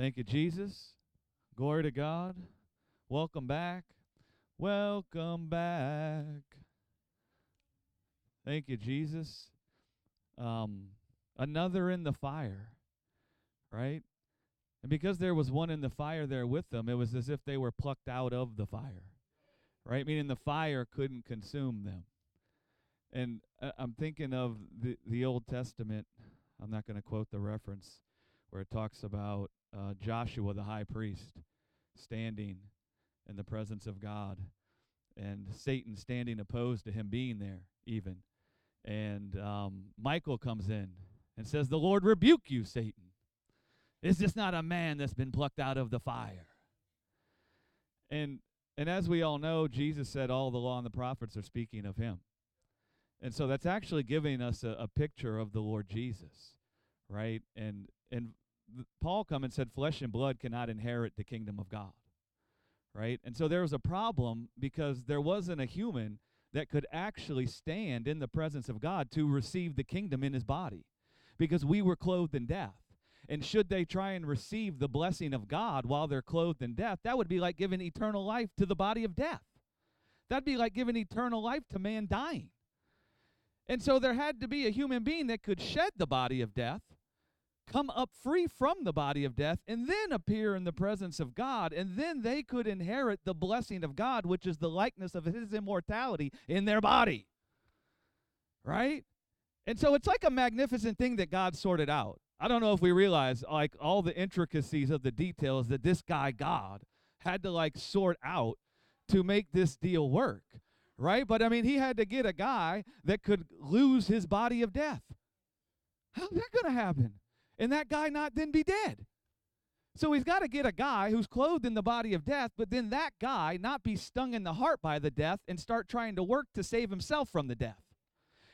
Thank you, Jesus. Glory to God. Welcome back. Welcome back. Thank you, Jesus. Um, another in the fire, right? And because there was one in the fire there with them, it was as if they were plucked out of the fire, right? Meaning the fire couldn't consume them. And uh, I'm thinking of the, the Old Testament. I'm not going to quote the reference where it talks about uh, Joshua, the high priest, standing in the presence of God and Satan standing opposed to him being there, even. And um, Michael comes in and says, The Lord rebuke you, Satan. Is this not a man that's been plucked out of the fire? And and as we all know, Jesus said all the law and the prophets are speaking of him. And so that's actually giving us a, a picture of the Lord Jesus, right? And and Paul come and said, flesh and blood cannot inherit the kingdom of God, right? And so there was a problem because there wasn't a human that could actually stand in the presence of God to receive the kingdom in his body because we were clothed in death. And should they try and receive the blessing of God while they're clothed in death, that would be like giving eternal life to the body of death. That'd be like giving eternal life to man dying. And so there had to be a human being that could shed the body of death, come up free from the body of death, and then appear in the presence of God. And then they could inherit the blessing of God, which is the likeness of his immortality in their body. Right? And so it's like a magnificent thing that God sorted out. I don't know if we realize like all the intricacies of the details that this guy God had to like sort out to make this deal work, right? But I mean, he had to get a guy that could lose his body of death. How's that going to happen? And that guy not then be dead. So he's got to get a guy who's clothed in the body of death, but then that guy not be stung in the heart by the death and start trying to work to save himself from the death.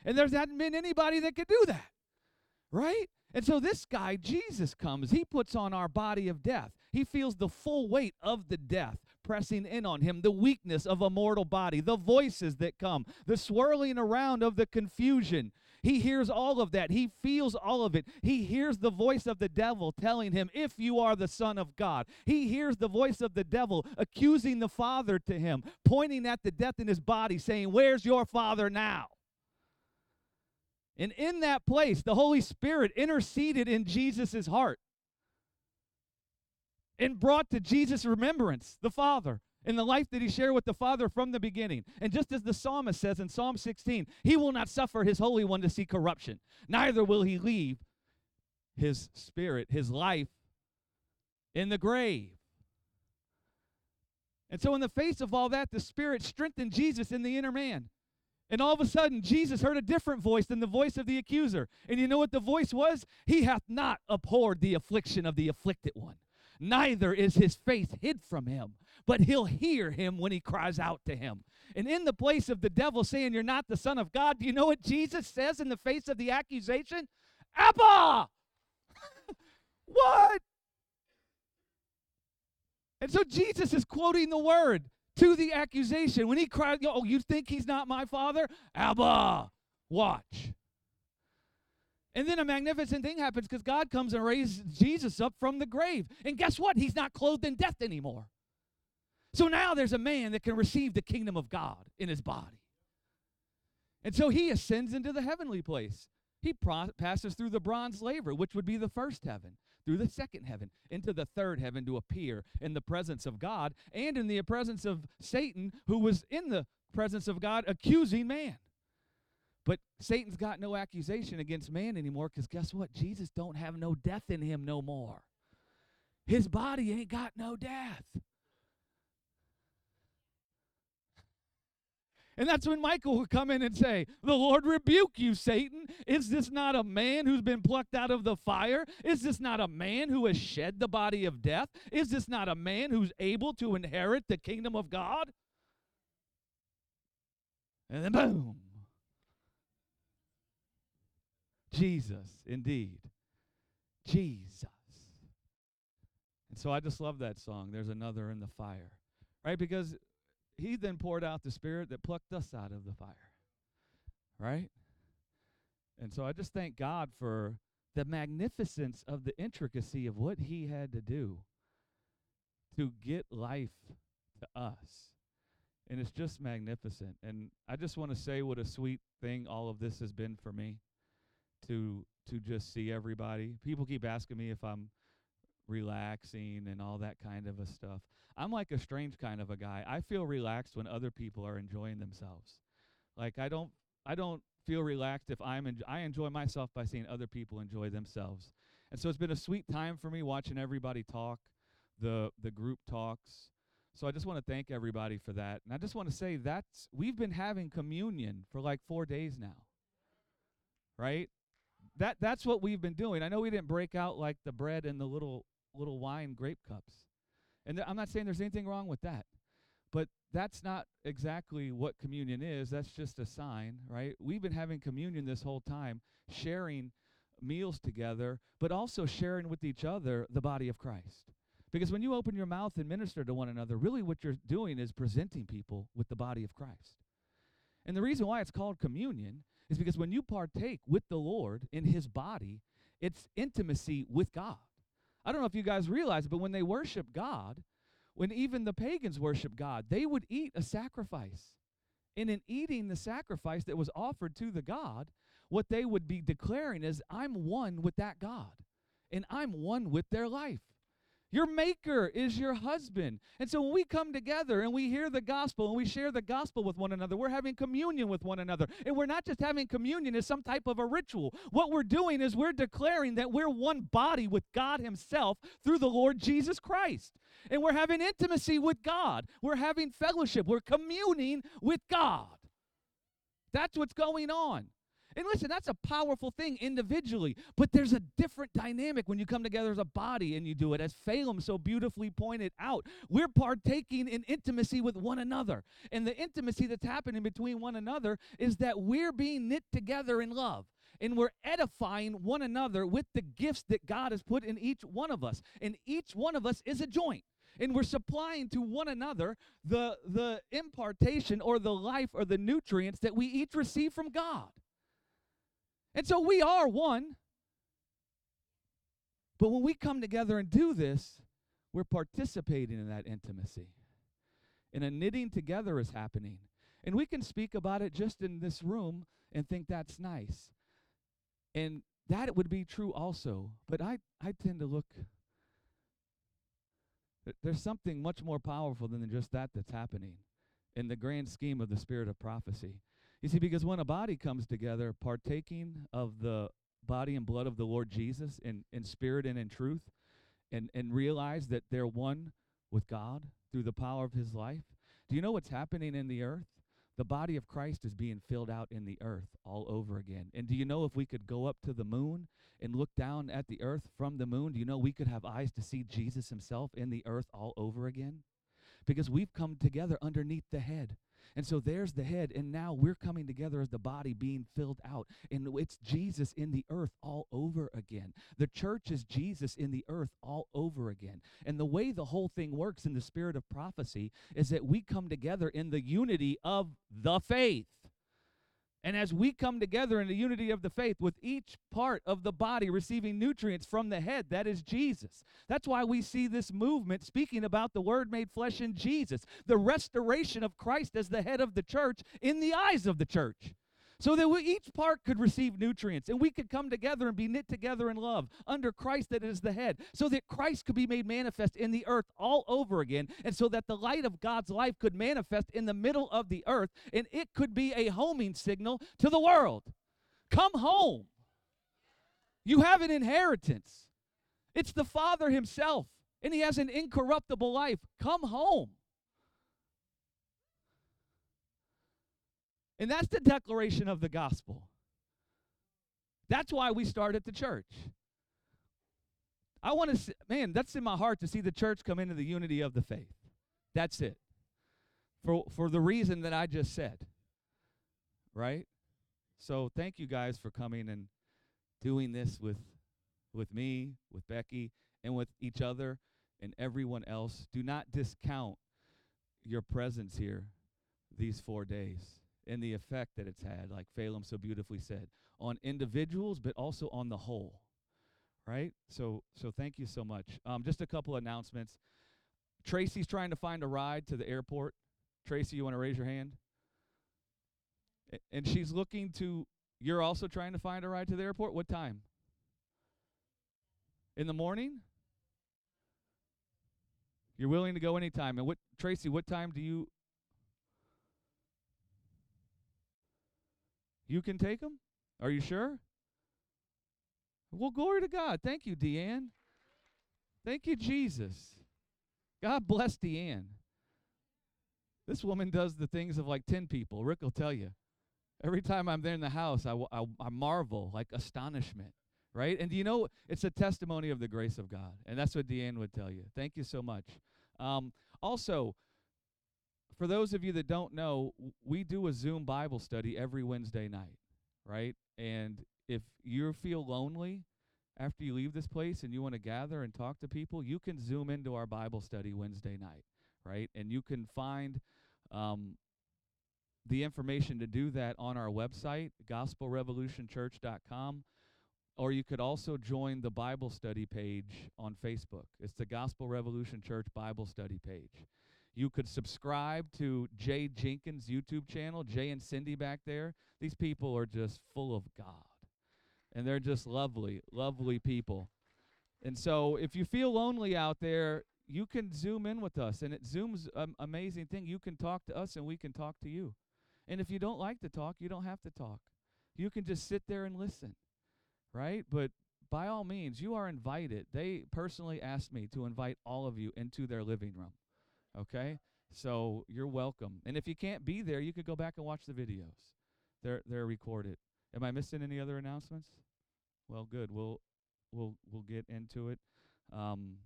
And there's hadn't been anybody that could do that, right? And so this guy, Jesus, comes. He puts on our body of death. He feels the full weight of the death pressing in on him, the weakness of a mortal body, the voices that come, the swirling around of the confusion. He hears all of that. He feels all of it. He hears the voice of the devil telling him, If you are the Son of God. He hears the voice of the devil accusing the Father to him, pointing at the death in his body, saying, Where's your Father now? And in that place, the Holy Spirit interceded in Jesus' heart and brought to Jesus' remembrance the Father in the life that he shared with the Father from the beginning. And just as the psalmist says in Psalm 16, he will not suffer his Holy One to see corruption, neither will he leave his spirit, his life in the grave. And so, in the face of all that, the Spirit strengthened Jesus in the inner man. And all of a sudden, Jesus heard a different voice than the voice of the accuser. And you know what the voice was? He hath not abhorred the affliction of the afflicted one. Neither is his face hid from him, but he'll hear him when he cries out to him. And in the place of the devil saying, You're not the Son of God, do you know what Jesus says in the face of the accusation? Abba! what? And so Jesus is quoting the word to the accusation. When he cried, Oh, you think he's not my father? Abba, watch. And then a magnificent thing happens because God comes and raises Jesus up from the grave. And guess what? He's not clothed in death anymore. So now there's a man that can receive the kingdom of God in his body. And so he ascends into the heavenly place. He pro- passes through the bronze laver, which would be the first heaven, through the second heaven, into the third heaven to appear in the presence of God and in the presence of Satan, who was in the presence of God accusing man. But Satan's got no accusation against man anymore because guess what? Jesus don't have no death in him no more. His body ain't got no death. And that's when Michael would come in and say, The Lord rebuke you, Satan. Is this not a man who's been plucked out of the fire? Is this not a man who has shed the body of death? Is this not a man who's able to inherit the kingdom of God? And then boom. Jesus, indeed. Jesus. And so I just love that song. There's another in the fire. Right? Because he then poured out the spirit that plucked us out of the fire. Right? And so I just thank God for the magnificence of the intricacy of what he had to do to get life to us. And it's just magnificent. And I just want to say what a sweet thing all of this has been for me to to just see everybody. People keep asking me if I'm relaxing and all that kind of a stuff. I'm like a strange kind of a guy. I feel relaxed when other people are enjoying themselves. Like I don't I don't feel relaxed if I'm en- I enjoy myself by seeing other people enjoy themselves. And so it's been a sweet time for me watching everybody talk, the the group talks. So I just want to thank everybody for that. And I just want to say that's we've been having communion for like 4 days now. Right? That that's what we've been doing. I know we didn't break out like the bread and the little little wine grape cups. And th- I'm not saying there's anything wrong with that. But that's not exactly what communion is. That's just a sign, right? We've been having communion this whole time, sharing meals together, but also sharing with each other the body of Christ. Because when you open your mouth and minister to one another, really what you're doing is presenting people with the body of Christ. And the reason why it's called communion is because when you partake with the Lord in his body, it's intimacy with God. I don't know if you guys realize but when they worship God, when even the pagans worship God, they would eat a sacrifice. And in eating the sacrifice that was offered to the God, what they would be declaring is, I'm one with that God, and I'm one with their life. Your maker is your husband. And so when we come together and we hear the gospel and we share the gospel with one another, we're having communion with one another. And we're not just having communion as some type of a ritual. What we're doing is we're declaring that we're one body with God Himself through the Lord Jesus Christ. And we're having intimacy with God. We're having fellowship. We're communing with God. That's what's going on. And listen, that's a powerful thing individually, but there's a different dynamic when you come together as a body and you do it. As Phelim so beautifully pointed out, we're partaking in intimacy with one another. And the intimacy that's happening between one another is that we're being knit together in love and we're edifying one another with the gifts that God has put in each one of us. And each one of us is a joint and we're supplying to one another the the impartation or the life or the nutrients that we each receive from God. And so we are one. But when we come together and do this, we're participating in that intimacy. And a knitting together is happening. And we can speak about it just in this room and think that's nice. And that would be true also. But I, I tend to look, there's something much more powerful than just that that's happening in the grand scheme of the spirit of prophecy. You see, because when a body comes together, partaking of the body and blood of the Lord Jesus in, in spirit and in truth, and, and realize that they're one with God through the power of his life, do you know what's happening in the earth? The body of Christ is being filled out in the earth all over again. And do you know if we could go up to the moon and look down at the earth from the moon, do you know we could have eyes to see Jesus himself in the earth all over again? Because we've come together underneath the head. And so there's the head, and now we're coming together as the body being filled out. And it's Jesus in the earth all over again. The church is Jesus in the earth all over again. And the way the whole thing works in the spirit of prophecy is that we come together in the unity of the faith. And as we come together in the unity of the faith, with each part of the body receiving nutrients from the head, that is Jesus. That's why we see this movement speaking about the Word made flesh in Jesus, the restoration of Christ as the head of the church in the eyes of the church so that we, each part could receive nutrients and we could come together and be knit together in love under Christ that is the head, so that Christ could be made manifest in the earth all over again, and so that the light of God's life could manifest in the middle of the earth and it could be a homing signal to the world. Come home. You have an inheritance. It's the Father Himself, and He has an incorruptible life. Come home. And that's the declaration of the gospel. That's why we started at the church. I want to, see, man, that's in my heart to see the church come into the unity of the faith. That's it. For, for the reason that I just said. Right? So thank you guys for coming and doing this with, with me, with Becky, and with each other and everyone else. Do not discount your presence here these four days and the effect that it's had, like Phelim so beautifully said, on individuals, but also on the whole. right? So so thank you so much. Um, just a couple announcements. Tracy's trying to find a ride to the airport. Tracy, you want to raise your hand? And she's looking to. You're also trying to find a ride to the airport. What time? In the morning. You're willing to go anytime. And what, Tracy? What time do you? You can take them. Are you sure? Well, glory to God. Thank you, Deanne. Thank you, Jesus. God bless Deanne. This woman does the things of like 10 people. Rick will tell you. Every time I'm there in the house, I, I, I marvel, like astonishment, right? And you know, it's a testimony of the grace of God. And that's what Deanne would tell you. Thank you so much. Um, also, for those of you that don't know, we do a Zoom Bible study every Wednesday night, right? And if you feel lonely after you leave this place and you want to gather and talk to people, you can zoom into our Bible study Wednesday night, right? And you can find um, the information to do that on our website, gospelrevolutionchurch.com. Or you could also join the Bible study page on Facebook. It's the Gospel Revolution Church Bible study page. You could subscribe to Jay Jenkins' YouTube channel, Jay and Cindy back there. These people are just full of God and they're just lovely, lovely people. And so if you feel lonely out there, you can zoom in with us. And it Zoom's an amazing thing. You can talk to us and we can talk to you. And if you don't like to talk, you don't have to talk. You can just sit there and listen, right? But by all means, you are invited. They personally asked me to invite all of you into their living room, okay? So you're welcome. And if you can't be there, you could go back and watch the videos. They're, they're recorded. Am I missing any other announcements? Well, good. We'll we'll we'll get into it. Um,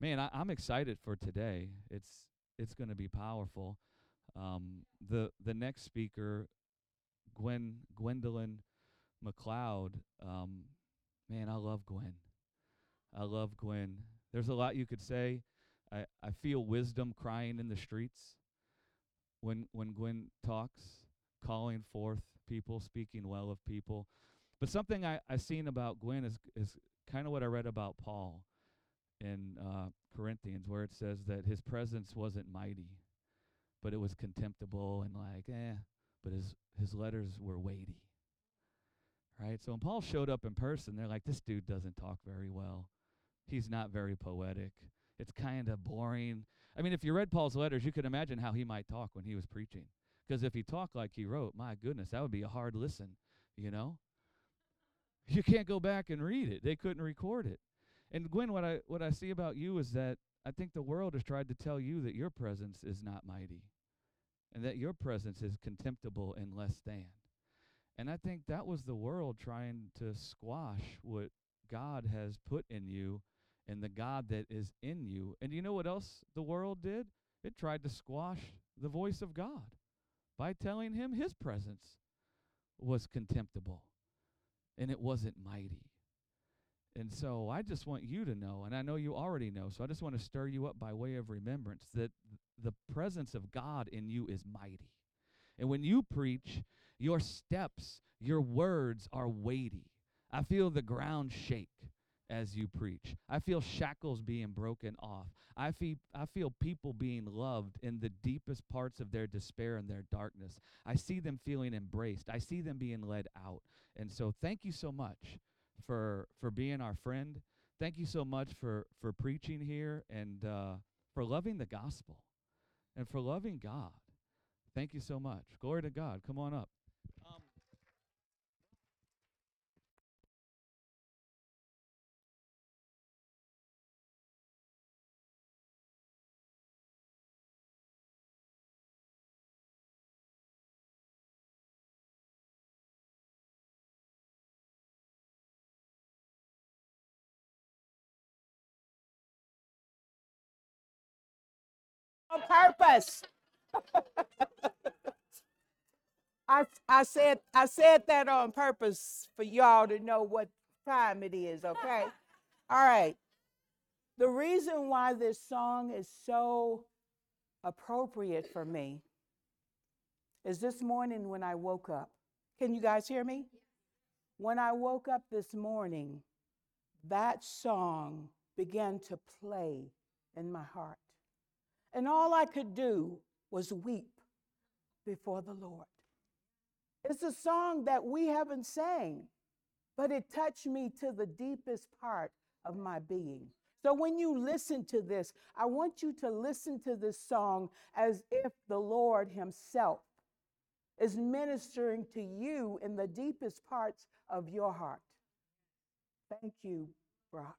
man, I, I'm excited for today. It's it's going to be powerful. Um, the the next speaker, Gwen Gwendolyn McLeod. Um, man, I love Gwen. I love Gwen. There's a lot you could say. I, I feel wisdom crying in the streets when when Gwen talks, calling forth people, speaking well of people. But something I, I seen about Gwen is is kind of what I read about Paul in uh, Corinthians, where it says that his presence wasn't mighty, but it was contemptible and like, eh, but his his letters were weighty. Right? So when Paul showed up in person, they're like, this dude doesn't talk very well. He's not very poetic. It's kind of boring. I mean, if you read Paul's letters, you could imagine how he might talk when he was preaching. Because if he talked like he wrote, my goodness, that would be a hard listen, you know? You can't go back and read it. They couldn't record it. And Gwen, what I what I see about you is that I think the world has tried to tell you that your presence is not mighty and that your presence is contemptible and less than. And I think that was the world trying to squash what God has put in you and the God that is in you. And you know what else the world did? It tried to squash the voice of God by telling him his presence was contemptible and it wasn't mighty. And so I just want you to know, and I know you already know, so I just want to stir you up by way of remembrance that the presence of God in you is mighty. And when you preach, your steps, your words are weighty. I feel the ground shake as you preach. I feel shackles being broken off. I feel, I feel people being loved in the deepest parts of their despair and their darkness. I see them feeling embraced. I see them being led out. And so thank you so much for for being our friend. Thank you so much for for preaching here and uh, for loving the gospel and for loving God. Thank you so much. Glory to God. Come on up. Purpose. I I said I said that on purpose for y'all to know what time it is, okay? All right. The reason why this song is so appropriate for me is this morning when I woke up. Can you guys hear me? When I woke up this morning, that song began to play in my heart. And all I could do was weep before the Lord. It's a song that we haven't sang, but it touched me to the deepest part of my being. So when you listen to this, I want you to listen to this song as if the Lord Himself is ministering to you in the deepest parts of your heart. Thank you, Brock.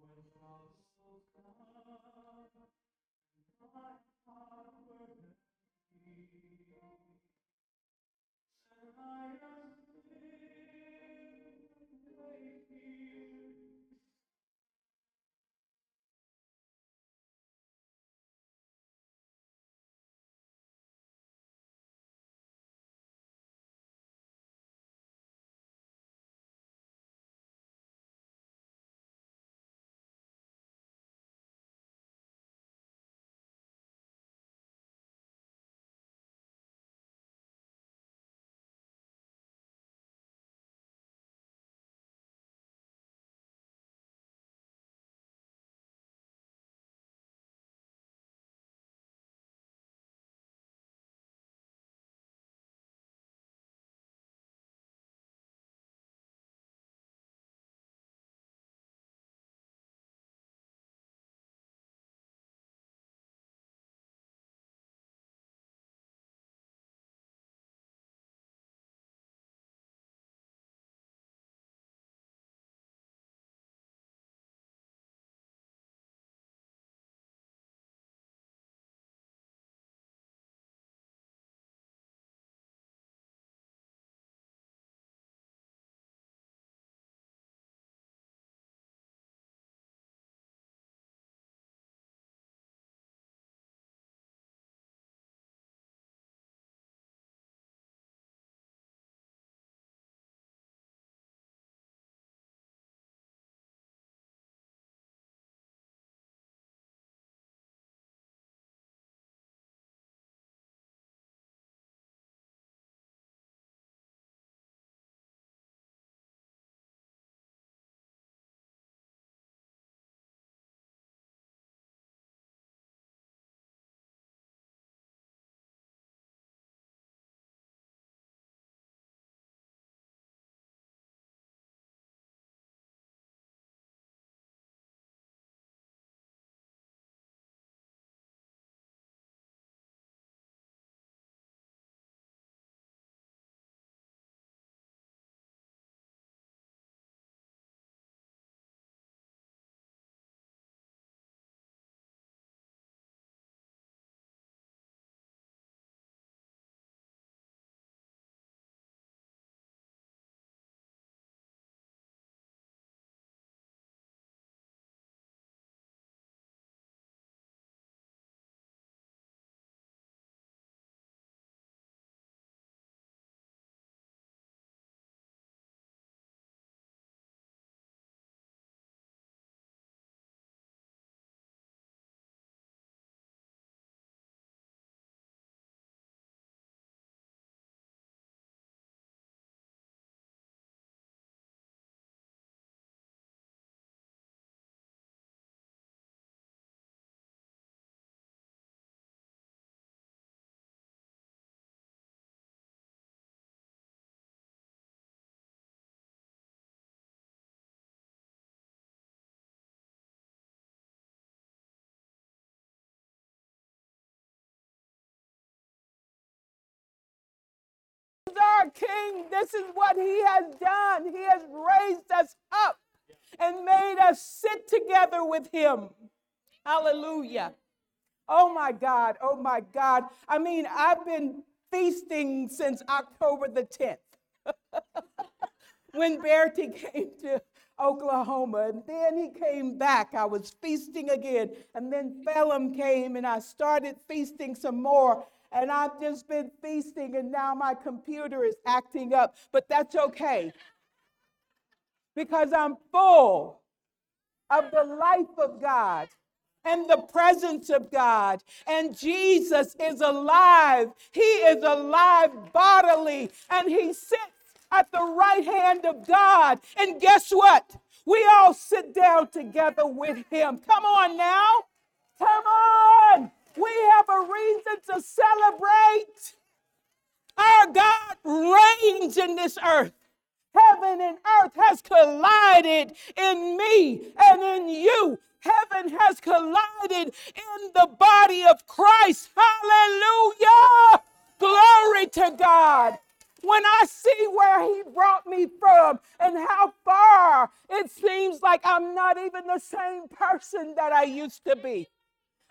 when thou shalt come, King. This is what He has done. He has raised us up and made us sit together with Him. Hallelujah. Oh my God. Oh my God. I mean, I've been feasting since October the 10th. when Bertie came to Oklahoma. And then he came back. I was feasting again. And then Phelim came and I started feasting some more. And I've just been feasting, and now my computer is acting up. But that's okay because I'm full of the life of God and the presence of God. And Jesus is alive. He is alive bodily, and He sits at the right hand of God. And guess what? We all sit down together with Him. Come on now. Come on. We have a reason to celebrate. Our God reigns in this earth. Heaven and earth has collided in me and in you. Heaven has collided in the body of Christ. Hallelujah. Glory to God. When I see where He brought me from and how far, it seems like I'm not even the same person that I used to be.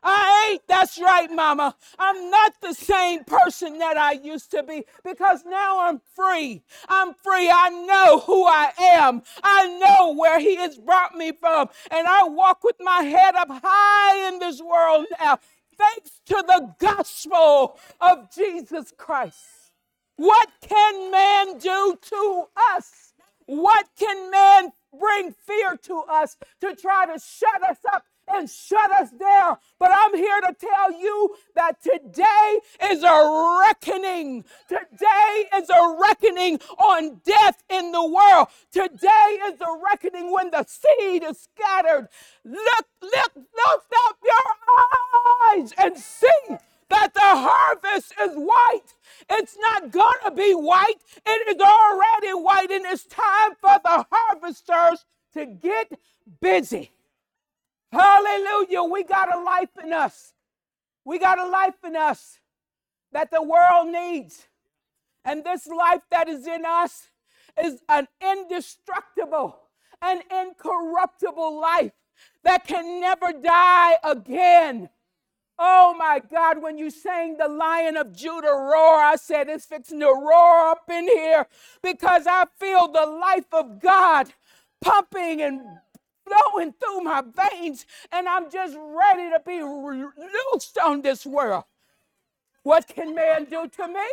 I ain't. That's right, Mama. I'm not the same person that I used to be because now I'm free. I'm free. I know who I am. I know where He has brought me from. And I walk with my head up high in this world now, thanks to the gospel of Jesus Christ. What can man do to us? What can man bring fear to us to try to shut us up and shut us down. But I'm here to tell you that today is a reckoning. Today is a reckoning on death in the world. Today is a reckoning when the seed is scattered. Look, look, lift up your eyes and see that the harvest is white. It's not to be white. It is already white, and it's time for the harvesters to get busy. Hallelujah. We got a life in us. We got a life in us that the world needs. And this life that is in us is an indestructible, an incorruptible life that can never die again. Oh my God, when you sang the Lion of Judah roar, I said it's fixing to roar up in here because I feel the life of God pumping and flowing through my veins, and I'm just ready to be loosed on this world. What can man do to me?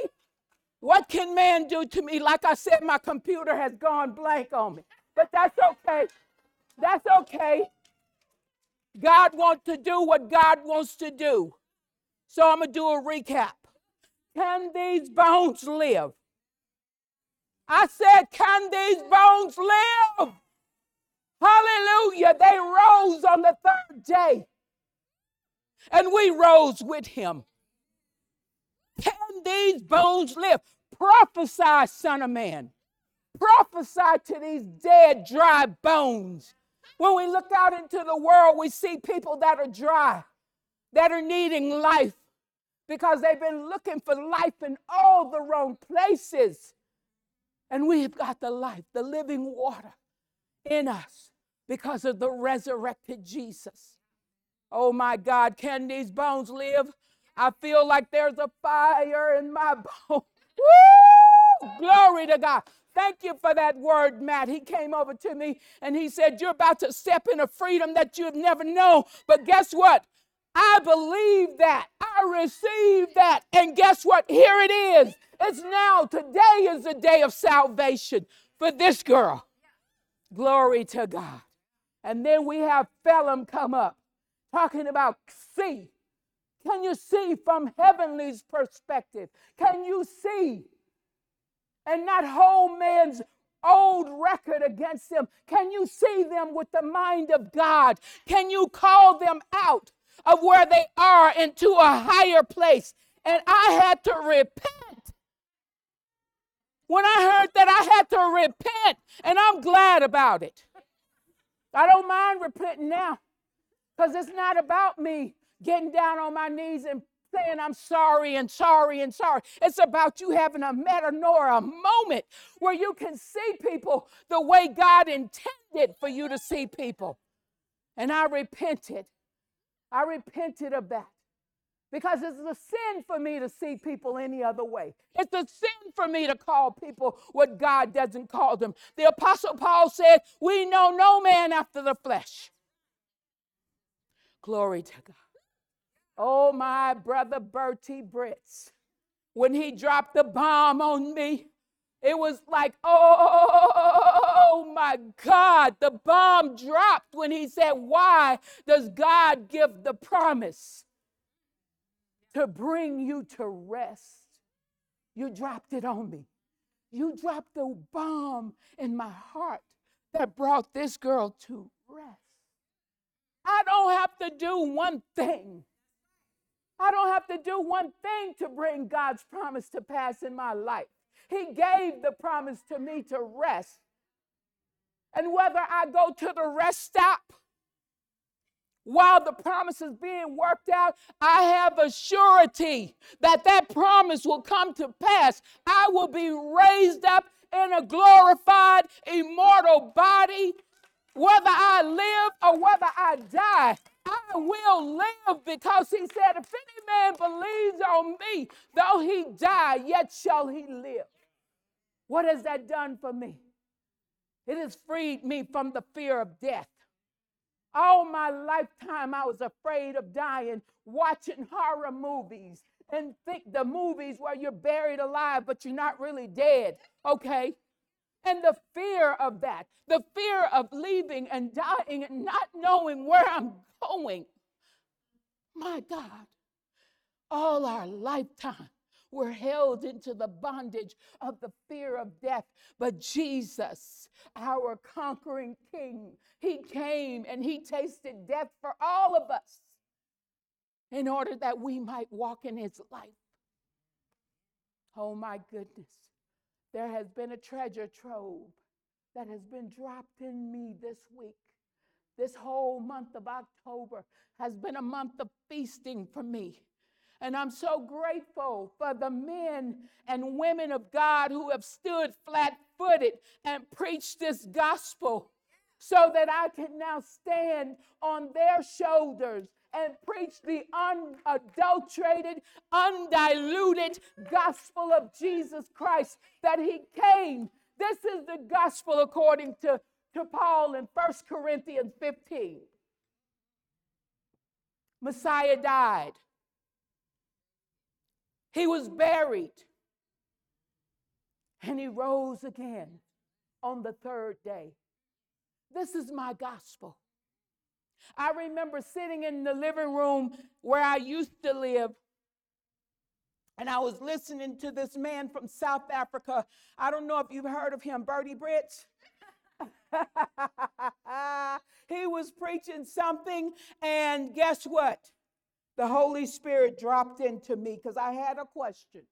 What can man do to me? Like I said, my computer has gone blank on me, but that's okay. That's okay. God wants to do what God wants to do. So I'm going to do a recap. Can these bones live? I said, Can these bones live? Hallelujah. They rose on the third day. And we rose with him. Can these bones live? Prophesy, Son of Man. Prophesy to these dead, dry bones. When we look out into the world, we see people that are dry, that are needing life because they've been looking for life in all the wrong places. And we've got the life, the living water in us because of the resurrected Jesus. Oh my God, can these bones live? I feel like there's a fire in my bones. Woo! Glory to God. Thank you for that word, Matt. He came over to me and he said, You're about to step in a freedom that you've never known. But guess what? I believe that. I receive that. And guess what? Here it is. It's now. Today is the day of salvation for this girl. Glory to God. And then we have Phelim come up talking about see. Can you see from heavenly's perspective? Can you see? And not hold man's old record against them. Can you see them with the mind of God? Can you call them out of where they are into a higher place? And I had to repent. When I heard that I had to repent, and I'm glad about it. I don't mind repenting now because it's not about me getting down on my knees and saying I'm sorry and sorry and sorry. It's about you having a metanoia moment where you can see people the way God intended for you to see people. And I repented. I repented of that. Because it's a sin for me to see people any other way. It's a sin for me to call people what God doesn't call them. The Apostle Paul said, We know no man after the flesh. Glory to God. Oh, my brother Bertie Brits, when he dropped the bomb on me, it was like, oh my God, the bomb dropped when he said, Why does God give the promise to bring you to rest? You dropped it on me. You dropped the bomb in my heart that brought this girl to rest. I don't have to do one thing. I don't have to do one thing to bring God's promise to pass in my life. He gave the promise to me to rest. And whether I go to the rest stop while the promise is being worked out, I have a surety that that promise will come to pass. I will be raised up in a glorified, immortal body whether I live or whether I die, I will live because he said, If any man believes on me, though he die, yet shall he live. What has that done for me? It has freed me from the fear of death. All my lifetime, I was afraid of dying, watching horror movies and think the movies where you're buried alive, but you're not really dead. Okay? And the fear of that, the fear of leaving and dying and not knowing where I'm going. My God, all our lifetime, we're held into the bondage of the fear of death. But Jesus, our conquering King, He came and He tasted death for all of us in order that we might walk in His life. Oh, my goodness. There has been a treasure trove that has been dropped in me this week. This whole month of October has been a month of feasting for me. And I'm so grateful for the men and women of God who have stood flat footed and preached this gospel so that I can now stand on their shoulders and preach the unadulterated, undiluted gospel of Jesus Christ that he came. This is the gospel according to, to Paul in 1 Corinthians 15. Messiah died. He was buried. And he rose again on the third day. This is my gospel. I remember sitting in the living room where I used to live. And I was listening to this man from South Africa. I don't know if you've heard of him, Bertie Brits. he was preaching something, and guess what? The Holy Spirit dropped into me because I had a question.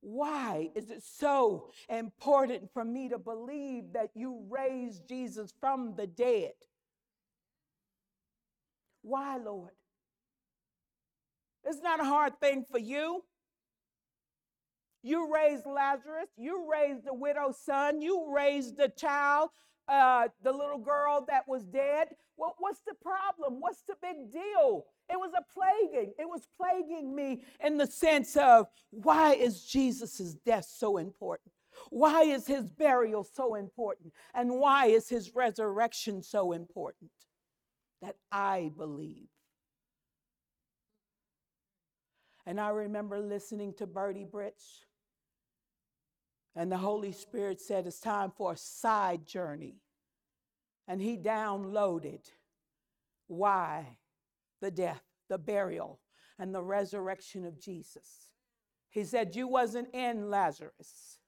Why is it so important for me to believe that you raised Jesus from the dead? Why, Lord? It's not a hard thing for you. You raised Lazarus, you raised the widow's son, you raised the child, uh, the little girl that was dead. Well, what's the problem? What's the big deal? It was a plaguing. It was plaguing me in the sense of why is Jesus' death so important? Why is his burial so important? And why is his resurrection so important? that I believe. And I remember listening to Bertie Brits, and the Holy Spirit said, It's time for a side journey. And he downloaded why the death, the burial, and the resurrection of Jesus. He said, You wasn't in Lazarus.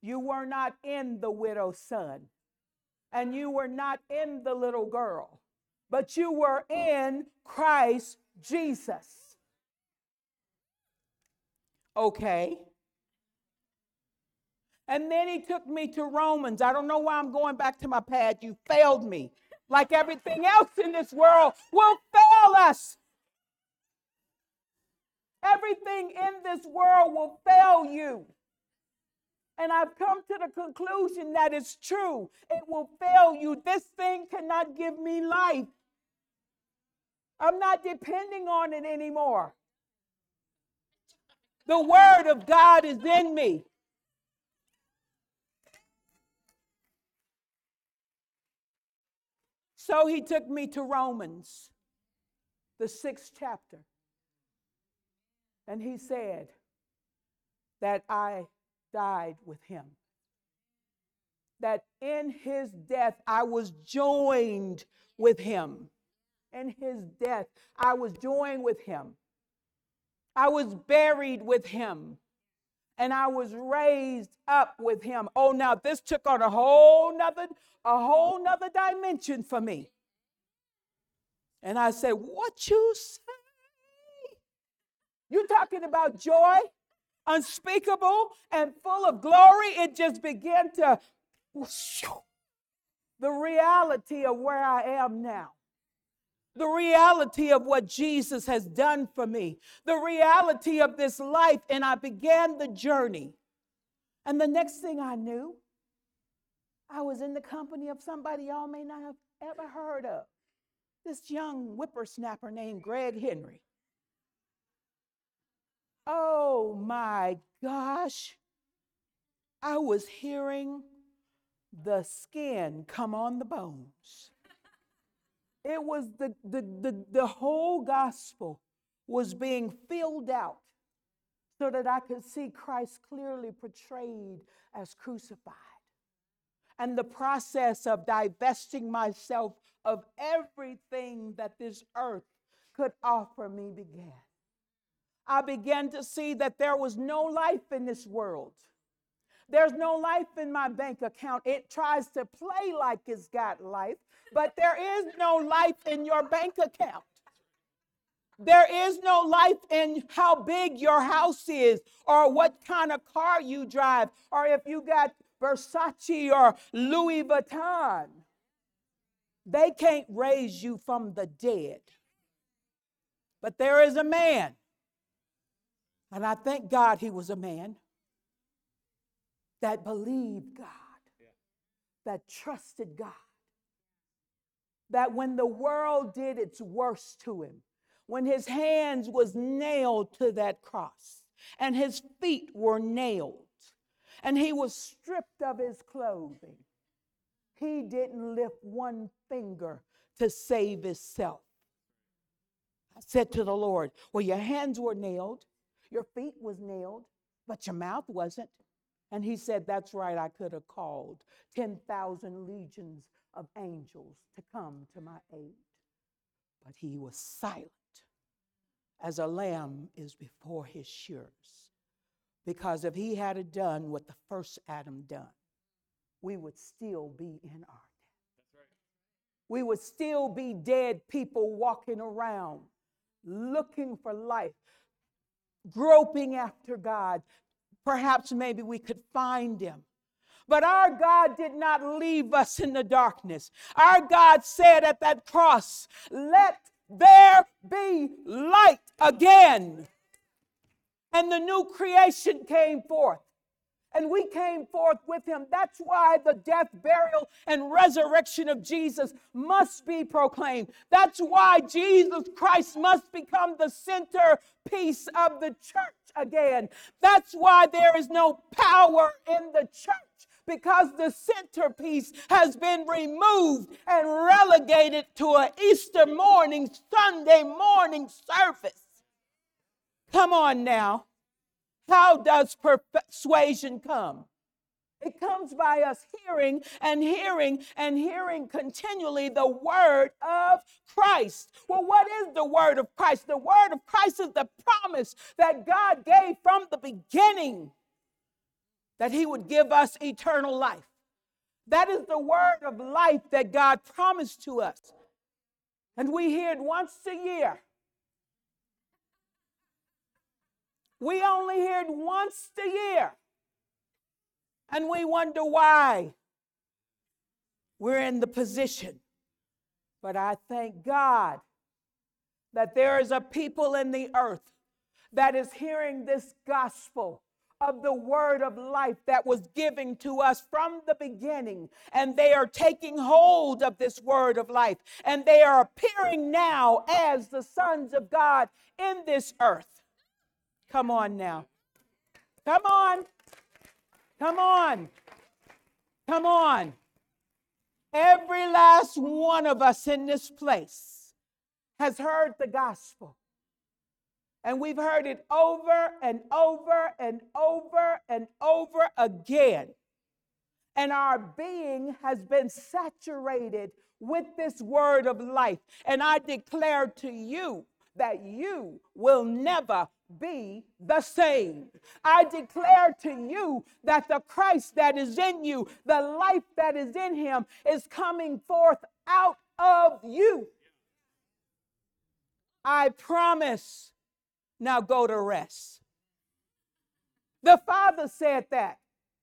You were not in the widow's son. And you were not in the little girl but you were in Christ Jesus. Okay. And then he took me to Romans. I don't know why I'm going back to my pad. You failed me. Like everything else in this world will fail us. Everything in this world will fail you. And I've come to the conclusion that it's true. It will fail you. This thing cannot give me life. I'm not depending on it anymore. The word of God is in me. So he took me to Romans, the sixth chapter. And he said that I died with him. That in his death I was joined with him. In his death I was joined with him. I was buried with him. And I was raised up with him. Oh, now this took on a whole nother, a whole nother dimension for me. And I said, What you say? You talking about joy? unspeakable and full of glory, it just began to the reality of where I am now. The reality of what Jesus has done for me, the reality of this life, and I began the journey. And the next thing I knew, I was in the company of somebody y'all may not have ever heard of. This young whippersnapper named Greg Henry. Oh my gosh. I was hearing the skin come on the bones. It was the, the, the, the whole gospel was mm. being filled out so that I could see Christ clearly portrayed as crucified. And the process of divesting myself of everything that this earth could offer me began. I began to see that there was no life in this world. There's no life in my bank account. It tries to play like it's got life, but there is no life in your bank account. There is no life in how big your house is, or what kind of car you drive, or if you got Versace or Louis Vuitton. They can't raise you from the dead. But there is a man and I thank God he was a man that believed God, that trusted God, that when the world did its worst to him, when his hands was nailed to that cross and his feet were nailed and he was stripped of his clothing, he didn't lift one finger to save himself. I said to the Lord, Well, your hands were nailed, your feet was nailed, but your mouth wasn't. And he said, That's right, I could have called 10,000 legions of angels to come to my aid. But he was silent as a lamb is before his shearers. Because if he had done what the first Adam done, we would still be in our death. Right. We would still be dead people walking around looking for life groping after God. Perhaps maybe we could find him. But our God did not leave us in the darkness. Our God said at that cross, Let there be light again. And the new creation came forth and we came forth with him. That's why the death, burial, and resurrection of Jesus must be proclaimed. That's why Jesus Christ must become the centerpiece of the church again. That's why there is no power in the church. Because the centerpiece has been removed and relegated to an Easter morning, Sunday morning service. Come on now. How does persuasion come? It comes by us hearing and hearing and hearing continually the word of Christ. Well, what is the word of Christ? The word of Christ is the promise that God gave from the beginning that he would give us eternal life. That is the word of life that God promised to us. And we hear it once a year. We only hear it once a year. And we wonder why we're in the position. But I thank God that there is a people in the earth that is hearing this gospel of the word of life that was given to us from the beginning. And they are taking hold of this word of life. And they are appearing now as the sons of God in this earth. Come on now. Come on. Come on. Come on. Every last one of us in this place has heard the gospel. And we've heard it over and over and over and over again. And our being has been saturated with this word of life. And I declare to you that you will never be the same. I declare to you that the Christ that is in you, the life that is in him, is coming forth out of you. I promise now go to rest. The Father said that.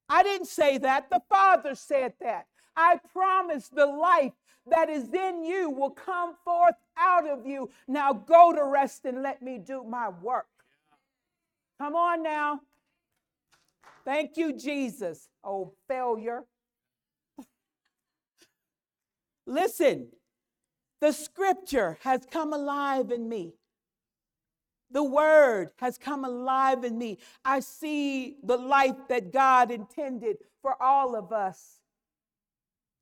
I didn't say that. The Father said that. I promise the life that is in you will come forth out of you. Now go to rest and let me do my work. Come on now. Thank you, Jesus. Oh, failure. Listen, the scripture has come alive in me. The word has come alive in me. I see the life that God intended for all of us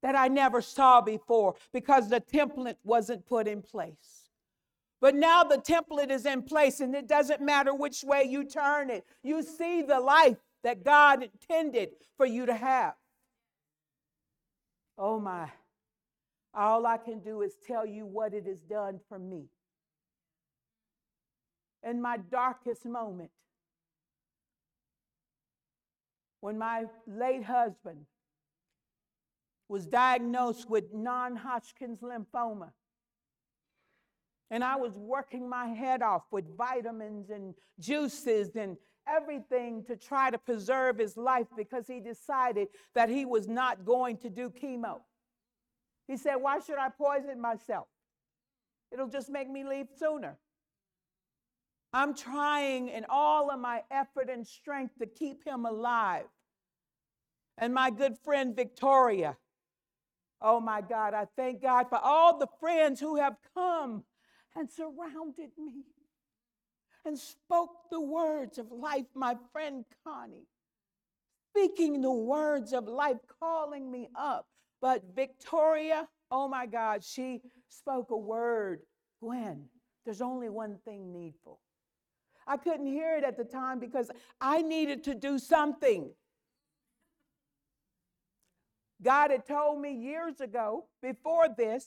that I never saw before because the template wasn't put in place. But now the template is in place, and it doesn't matter which way you turn it. You see the life that God intended for you to have. Oh my. All I can do is tell you what it has done for me in my darkest moment when my late husband was diagnosed with non Hodgkin's lymphoma. And I was working my head off with vitamins and juices and everything to try to preserve his life because he decided that he was not going to do chemo. He said, Why should I poison myself? It'll just make me leave sooner. I'm trying in all of my effort and strength to keep him alive. And my good friend Victoria, oh my God, I thank God for all the friends who have come and surrounded me and spoke the words of life. My friend Connie, speaking the words of life, calling me up. But Victoria, oh my God, she spoke a word. Gwen, there's only one thing needful. I couldn't hear it at the time because I needed to do something. God had told me years ago, before this,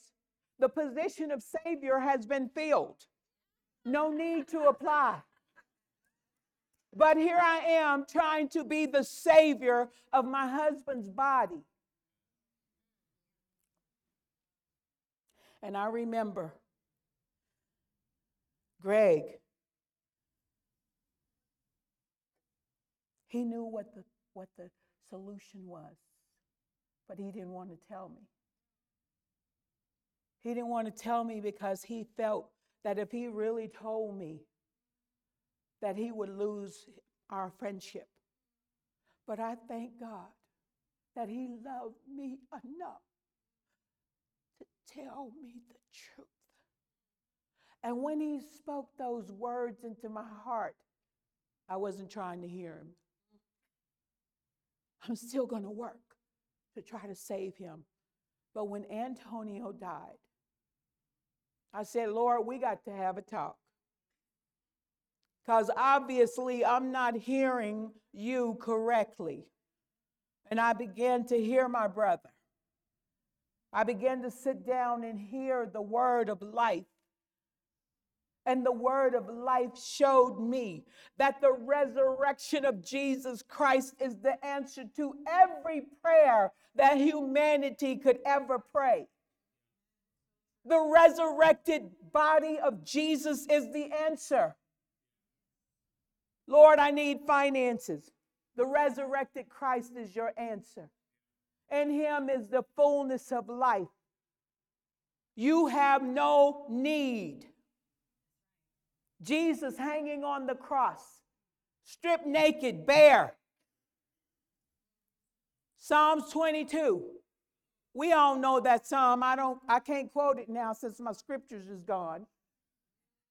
the position of Savior has been filled. No need to apply. But here I am trying to be the Savior of my husband's body. And I remember Greg He knew what the, what the solution was, but he didn't want to tell me. He didn't want to tell me because he felt that if he really told me, that he would lose our friendship. But I thank God that he loved me enough to tell me the truth. And when he spoke those words into my heart, I wasn't trying to hear him. I'm still going to work to try to save him. But when Antonio died, I said, Lord, we got to have a talk. Because obviously I'm not hearing you correctly. And I began to hear my brother. I began to sit down and hear the word of life and the word of life showed me that the resurrection of Jesus Christ is the answer to every prayer that humanity could ever pray. The resurrected body of Jesus is the answer. Lord, I need finances. The resurrected Christ is your answer. In him is the fullness of life. You have no need Jesus hanging on the cross, stripped naked, bare. Psalms 22. We all know that psalm. I don't I can't quote it now since my scriptures is gone.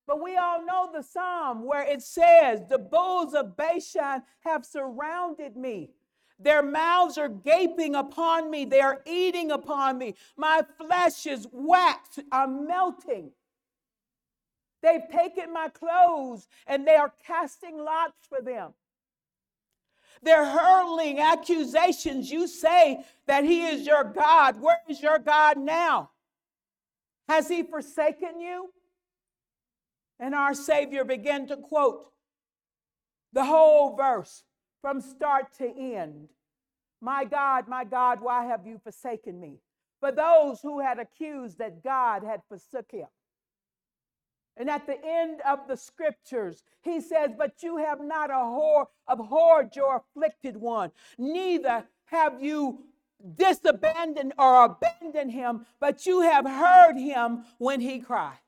But we all know the psalm where it says, The bulls of Bashan have surrounded me. Their mouths are gaping upon me. They are eating upon me. My flesh is waxed. I'm melting. They've taken my clothes and they are casting lots for them. They're hurling accusations. You say that He is your God. Where is your God now? Has He forsaken you? And our Savior began to quote the whole verse from start to end. My God, my God, why have you forsaken me? For those who had accused that God had forsaken him. And at the end of the scriptures, he says, But you have not abhorred your afflicted one, neither have you disabandoned or abandoned him, but you have heard him when he cried.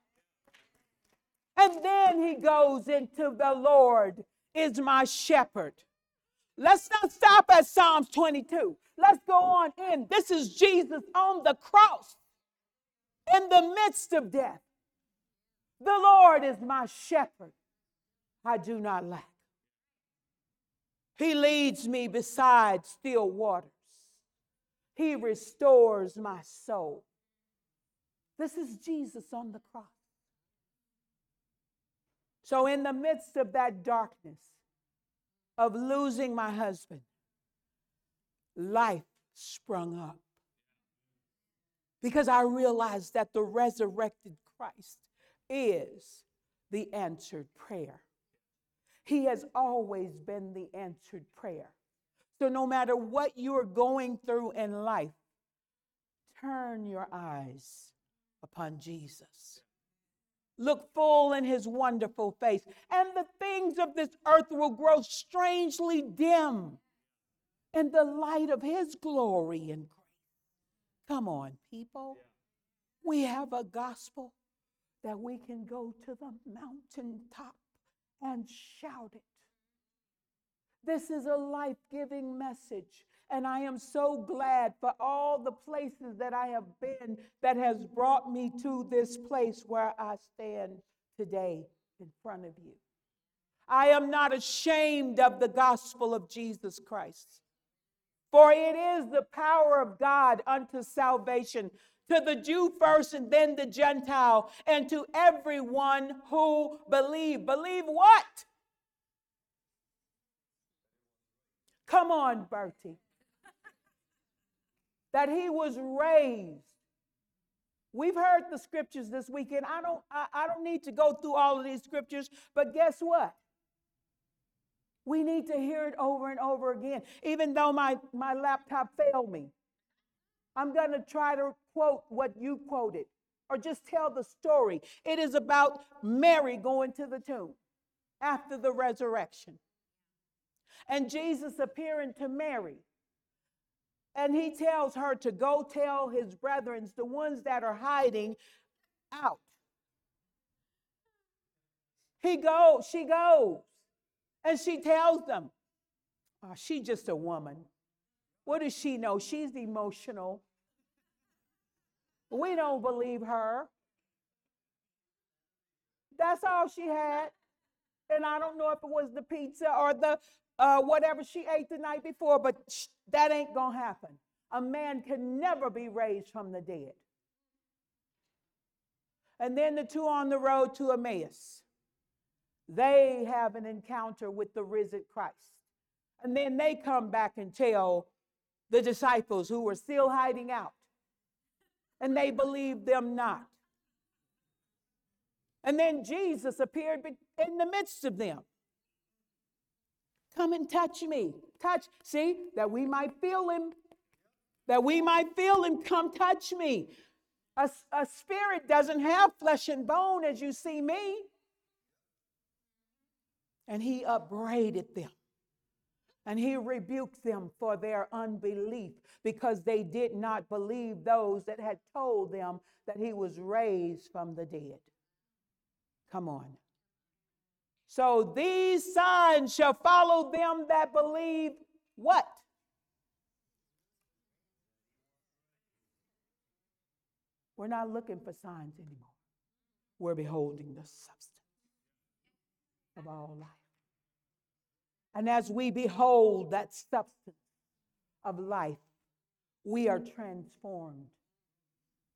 And then he goes into the Lord is my shepherd. Let's not stop at Psalms 22. Let's go on in. This is Jesus on the cross in the midst of death. The Lord is my shepherd. I do not lack. He leads me beside still waters. He restores my soul. This is Jesus on the cross. So, in the midst of that darkness of losing my husband, life sprung up. Because I realized that the resurrected Christ is the answered prayer. He has always been the answered prayer. So, no matter what you're going through in life, turn your eyes upon Jesus. Look full in his wonderful face, and the things of this earth will grow strangely dim in the light of his glory and grace. Come on, people. We have a gospel that we can go to the mountaintop and shout it. This is a life giving message. And I am so glad for all the places that I have been that has brought me to this place where I stand today in front of you. I am not ashamed of the gospel of Jesus Christ. For it is the power of God unto salvation to the Jew first and then the Gentile, and to everyone who believe. Believe what? Come on, Bertie. that he was raised. We've heard the scriptures this weekend. I don't, I, I don't need to go through all of these scriptures, but guess what? We need to hear it over and over again. Even though my, my laptop failed me, I'm going to try to quote what you quoted or just tell the story. It is about Mary going to the tomb after the resurrection. And Jesus appearing to Mary. And he tells her to go tell his brethren, the ones that are hiding, out. He goes, she goes, and she tells them, ah, oh, she's just a woman. What does she know? She's emotional. We don't believe her. That's all she had. And I don't know if it was the pizza or the uh, whatever she ate the night before, but sh- that ain't going to happen. A man can never be raised from the dead. And then the two on the road to Emmaus, they have an encounter with the risen Christ. And then they come back and tell the disciples who were still hiding out and they believed them not. And then Jesus appeared in the midst of them. Come and touch me. Touch, see, that we might feel him. That we might feel him. Come touch me. A, a spirit doesn't have flesh and bone as you see me. And he upbraided them. And he rebuked them for their unbelief because they did not believe those that had told them that he was raised from the dead. Come on. So these signs shall follow them that believe what? We're not looking for signs anymore. We're beholding the substance of all life. And as we behold that substance of life, we are transformed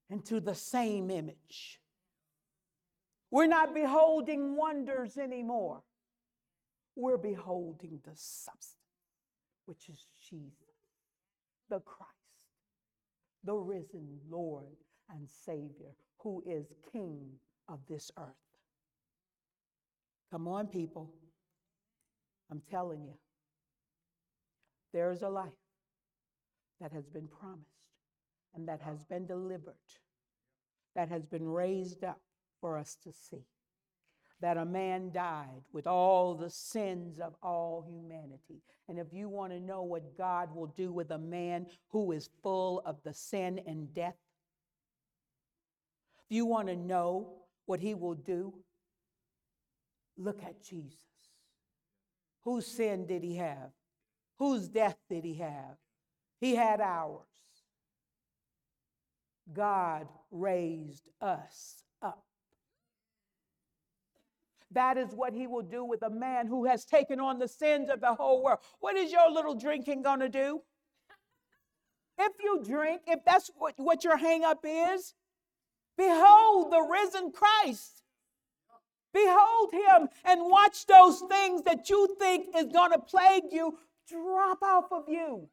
into the same image. We're not beholding wonders anymore. We're beholding the substance, which is Jesus, the Christ, the risen Lord and Savior, who is King of this earth. Come on, people. I'm telling you, there is a life that has been promised and that has been delivered, that has been raised up for us to see. That a man died with all the sins of all humanity. And if you want to know what God will do with a man who is full of the sin and death, if you want to know what he will do, look at Jesus. Whose sin did he have? Whose death did he have? He had ours. God raised us up. That is what he will do with a man who has taken on the sins of the whole world. What is your little drinking going to do? If you drink, if that's what, what your hang up is, behold the risen Christ. Behold him and watch those things that you think is going to plague you drop off of you.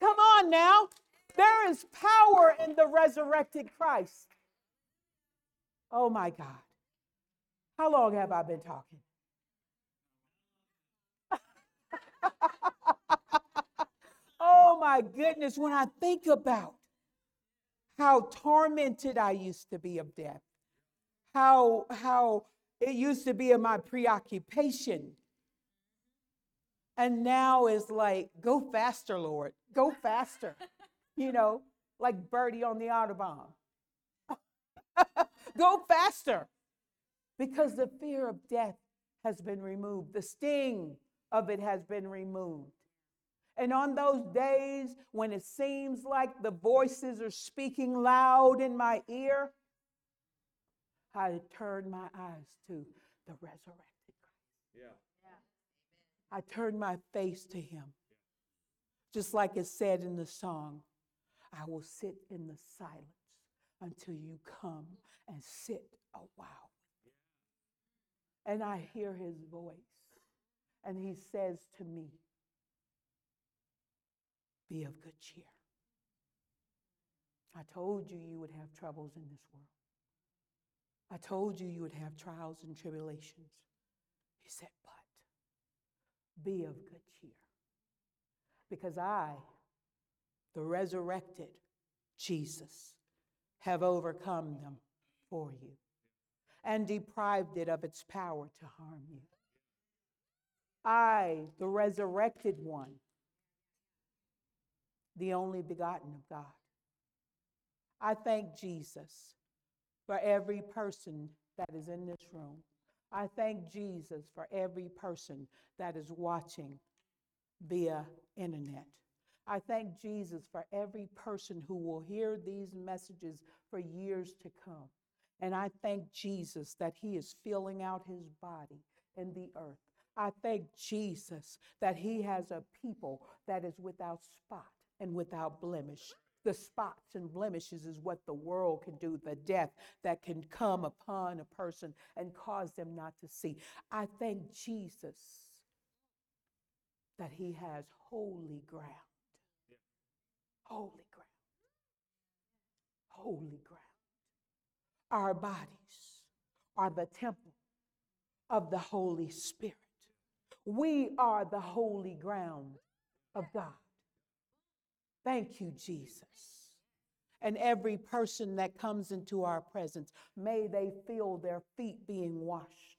Come on now. There is power in the resurrected Christ. Oh my God. How long have I been talking? oh my goodness, when I think about how tormented I used to be of death, how, how it used to be in my preoccupation. And now it's like, go faster, Lord, go faster. you know, like Bertie on the Autobahn. go faster. Because the fear of death has been removed, the sting of it has been removed. And on those days when it seems like the voices are speaking loud in my ear, I turn my eyes to the resurrected Christ. Yeah. yeah. I turn my face to him. Just like it said in the song, I will sit in the silence until you come and sit a while. And I hear his voice, and he says to me, Be of good cheer. I told you you would have troubles in this world. I told you you would have trials and tribulations. He said, But be of good cheer. Because I, the resurrected Jesus, have overcome them for you and deprived it of its power to harm you. I, the resurrected one, the only begotten of God. I thank Jesus for every person that is in this room. I thank Jesus for every person that is watching via internet. I thank Jesus for every person who will hear these messages for years to come. And I thank Jesus that He is filling out His body in the earth. I thank Jesus that He has a people that is without spot and without blemish. The spots and blemishes is what the world can do, the death that can come upon a person and cause them not to see. I thank Jesus that He has holy ground. Holy ground. Holy ground. Our bodies are the temple of the Holy Spirit. We are the holy ground of God. Thank you, Jesus. And every person that comes into our presence, may they feel their feet being washed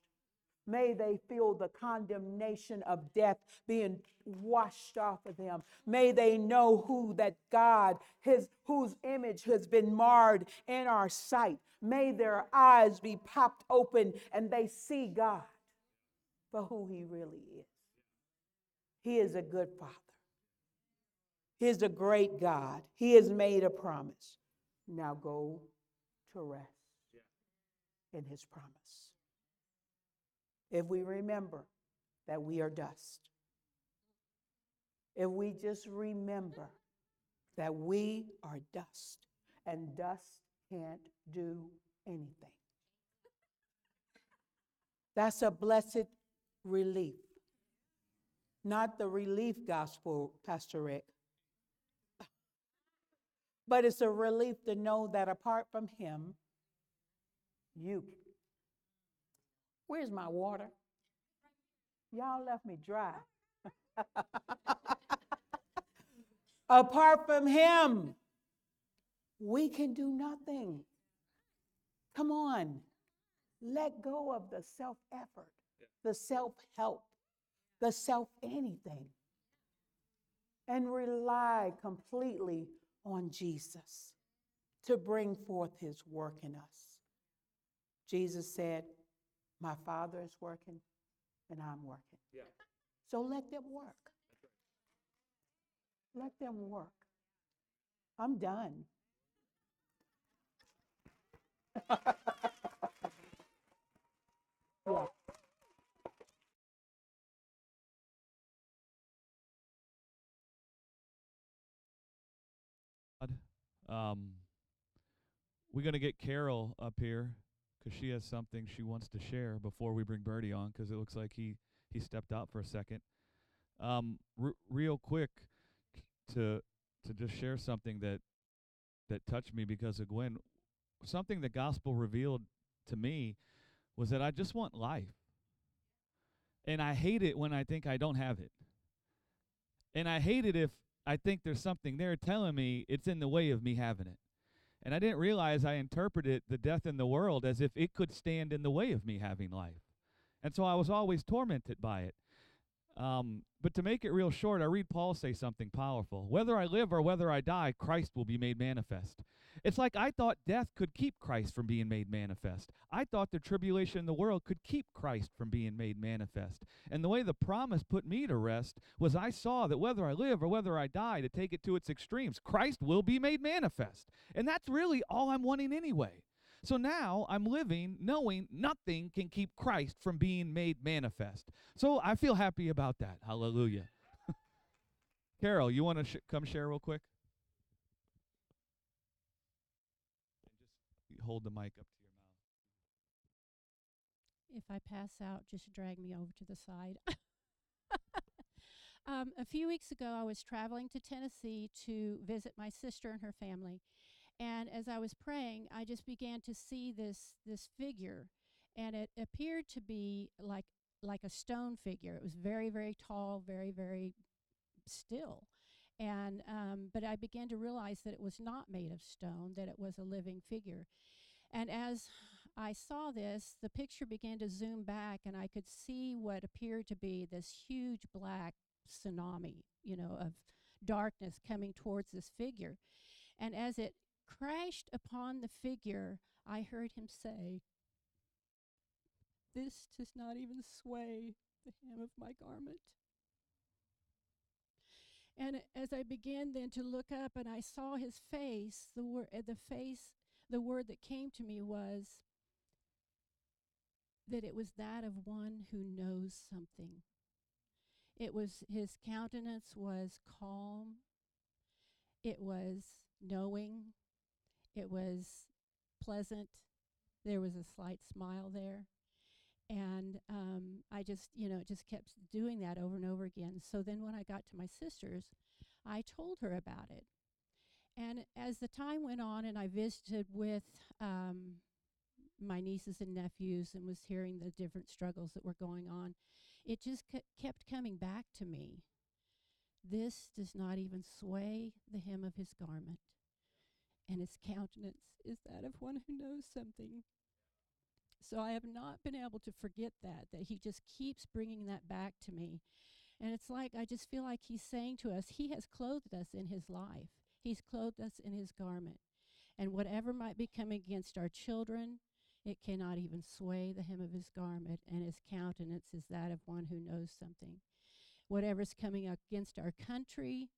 May they feel the condemnation of death being washed off of them. May they know who that God, his whose image has been marred in our sight. May their eyes be popped open and they see God. for who he really is. He is a good father. He is a great God. He has made a promise. Now go to rest in his promise. If we remember that we are dust, if we just remember that we are dust and dust can't do anything. That's a blessed relief. Not the relief gospel, Pastor Rick, but it's a relief to know that apart from Him, you. Where's my water? Y'all left me dry. apart from Him, we can do nothing. Come on. Let go of the self effort, the self help, the self anything, and rely completely on Jesus to bring forth his work in us. Jesus said, My Father is working and I'm working. Yeah. So let them work. Let them work. I'm done. yeah. Um, we're going to get Carol up here because she has something she wants to share before we bring Bertie on because it looks like he, he stepped out for a second. Um, r- real quick to to just share something that that touched me because of Gwen. Something the gospel revealed to me was that I just want life. And I hate it when I think I don't have it. And I hate it if I think there's something there telling me it's in the way of me having it. And I didn't realize I interpreted the death in the world as if it could stand in the way of me having life. And so I was always tormented by it. Um, but to make it real short, I read Paul say something powerful. Whether I live or whether I die, Christ will be made manifest. It's like I thought death could keep Christ from being made manifest. I thought the tribulation in the world could keep Christ from being made manifest. And the way the promise put me to rest was I saw that whether I live or whether I die, to take it to its extremes, Christ will be made manifest. And that's really all I'm wanting anyway. So now I'm living knowing nothing can keep Christ from being made manifest. So I feel happy about that. Hallelujah. Carol, you want to sh- come share real quick? And Just hold the mic up to your mouth. If I pass out, just drag me over to the side. um, a few weeks ago, I was traveling to Tennessee to visit my sister and her family. And as I was praying, I just began to see this this figure, and it appeared to be like like a stone figure. It was very very tall, very very still, and um, but I began to realize that it was not made of stone; that it was a living figure. And as I saw this, the picture began to zoom back, and I could see what appeared to be this huge black tsunami, you know, of darkness coming towards this figure. And as it crashed upon the figure, I heard him say, This does not even sway the hem of my garment. And as I began then to look up and I saw his face, the word uh, the face the word that came to me was that it was that of one who knows something. It was his countenance was calm. It was knowing. It was pleasant. There was a slight smile there. And um, I just, you know, it just kept doing that over and over again. So then when I got to my sister's, I told her about it. And as the time went on and I visited with um, my nieces and nephews and was hearing the different struggles that were going on, it just kept coming back to me. This does not even sway the hem of his garment and his countenance is that of one who knows something. So I have not been able to forget that, that he just keeps bringing that back to me. And it's like I just feel like he's saying to us, He has clothed us in His life, He's clothed us in His garment. And whatever might be coming against our children, It cannot even sway the hem of his garment, and his countenance is that of one who knows something. Whatever's coming against our country,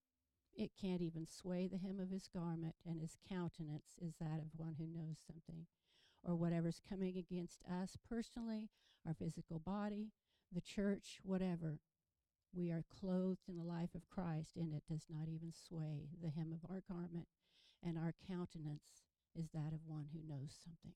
it can't even sway the hem of his garment, and his countenance is that of one who knows something. Or whatever's coming against us personally, our physical body, the church, whatever. We are clothed in the life of Christ, and it does not even sway the hem of our garment, and our countenance is that of one who knows something.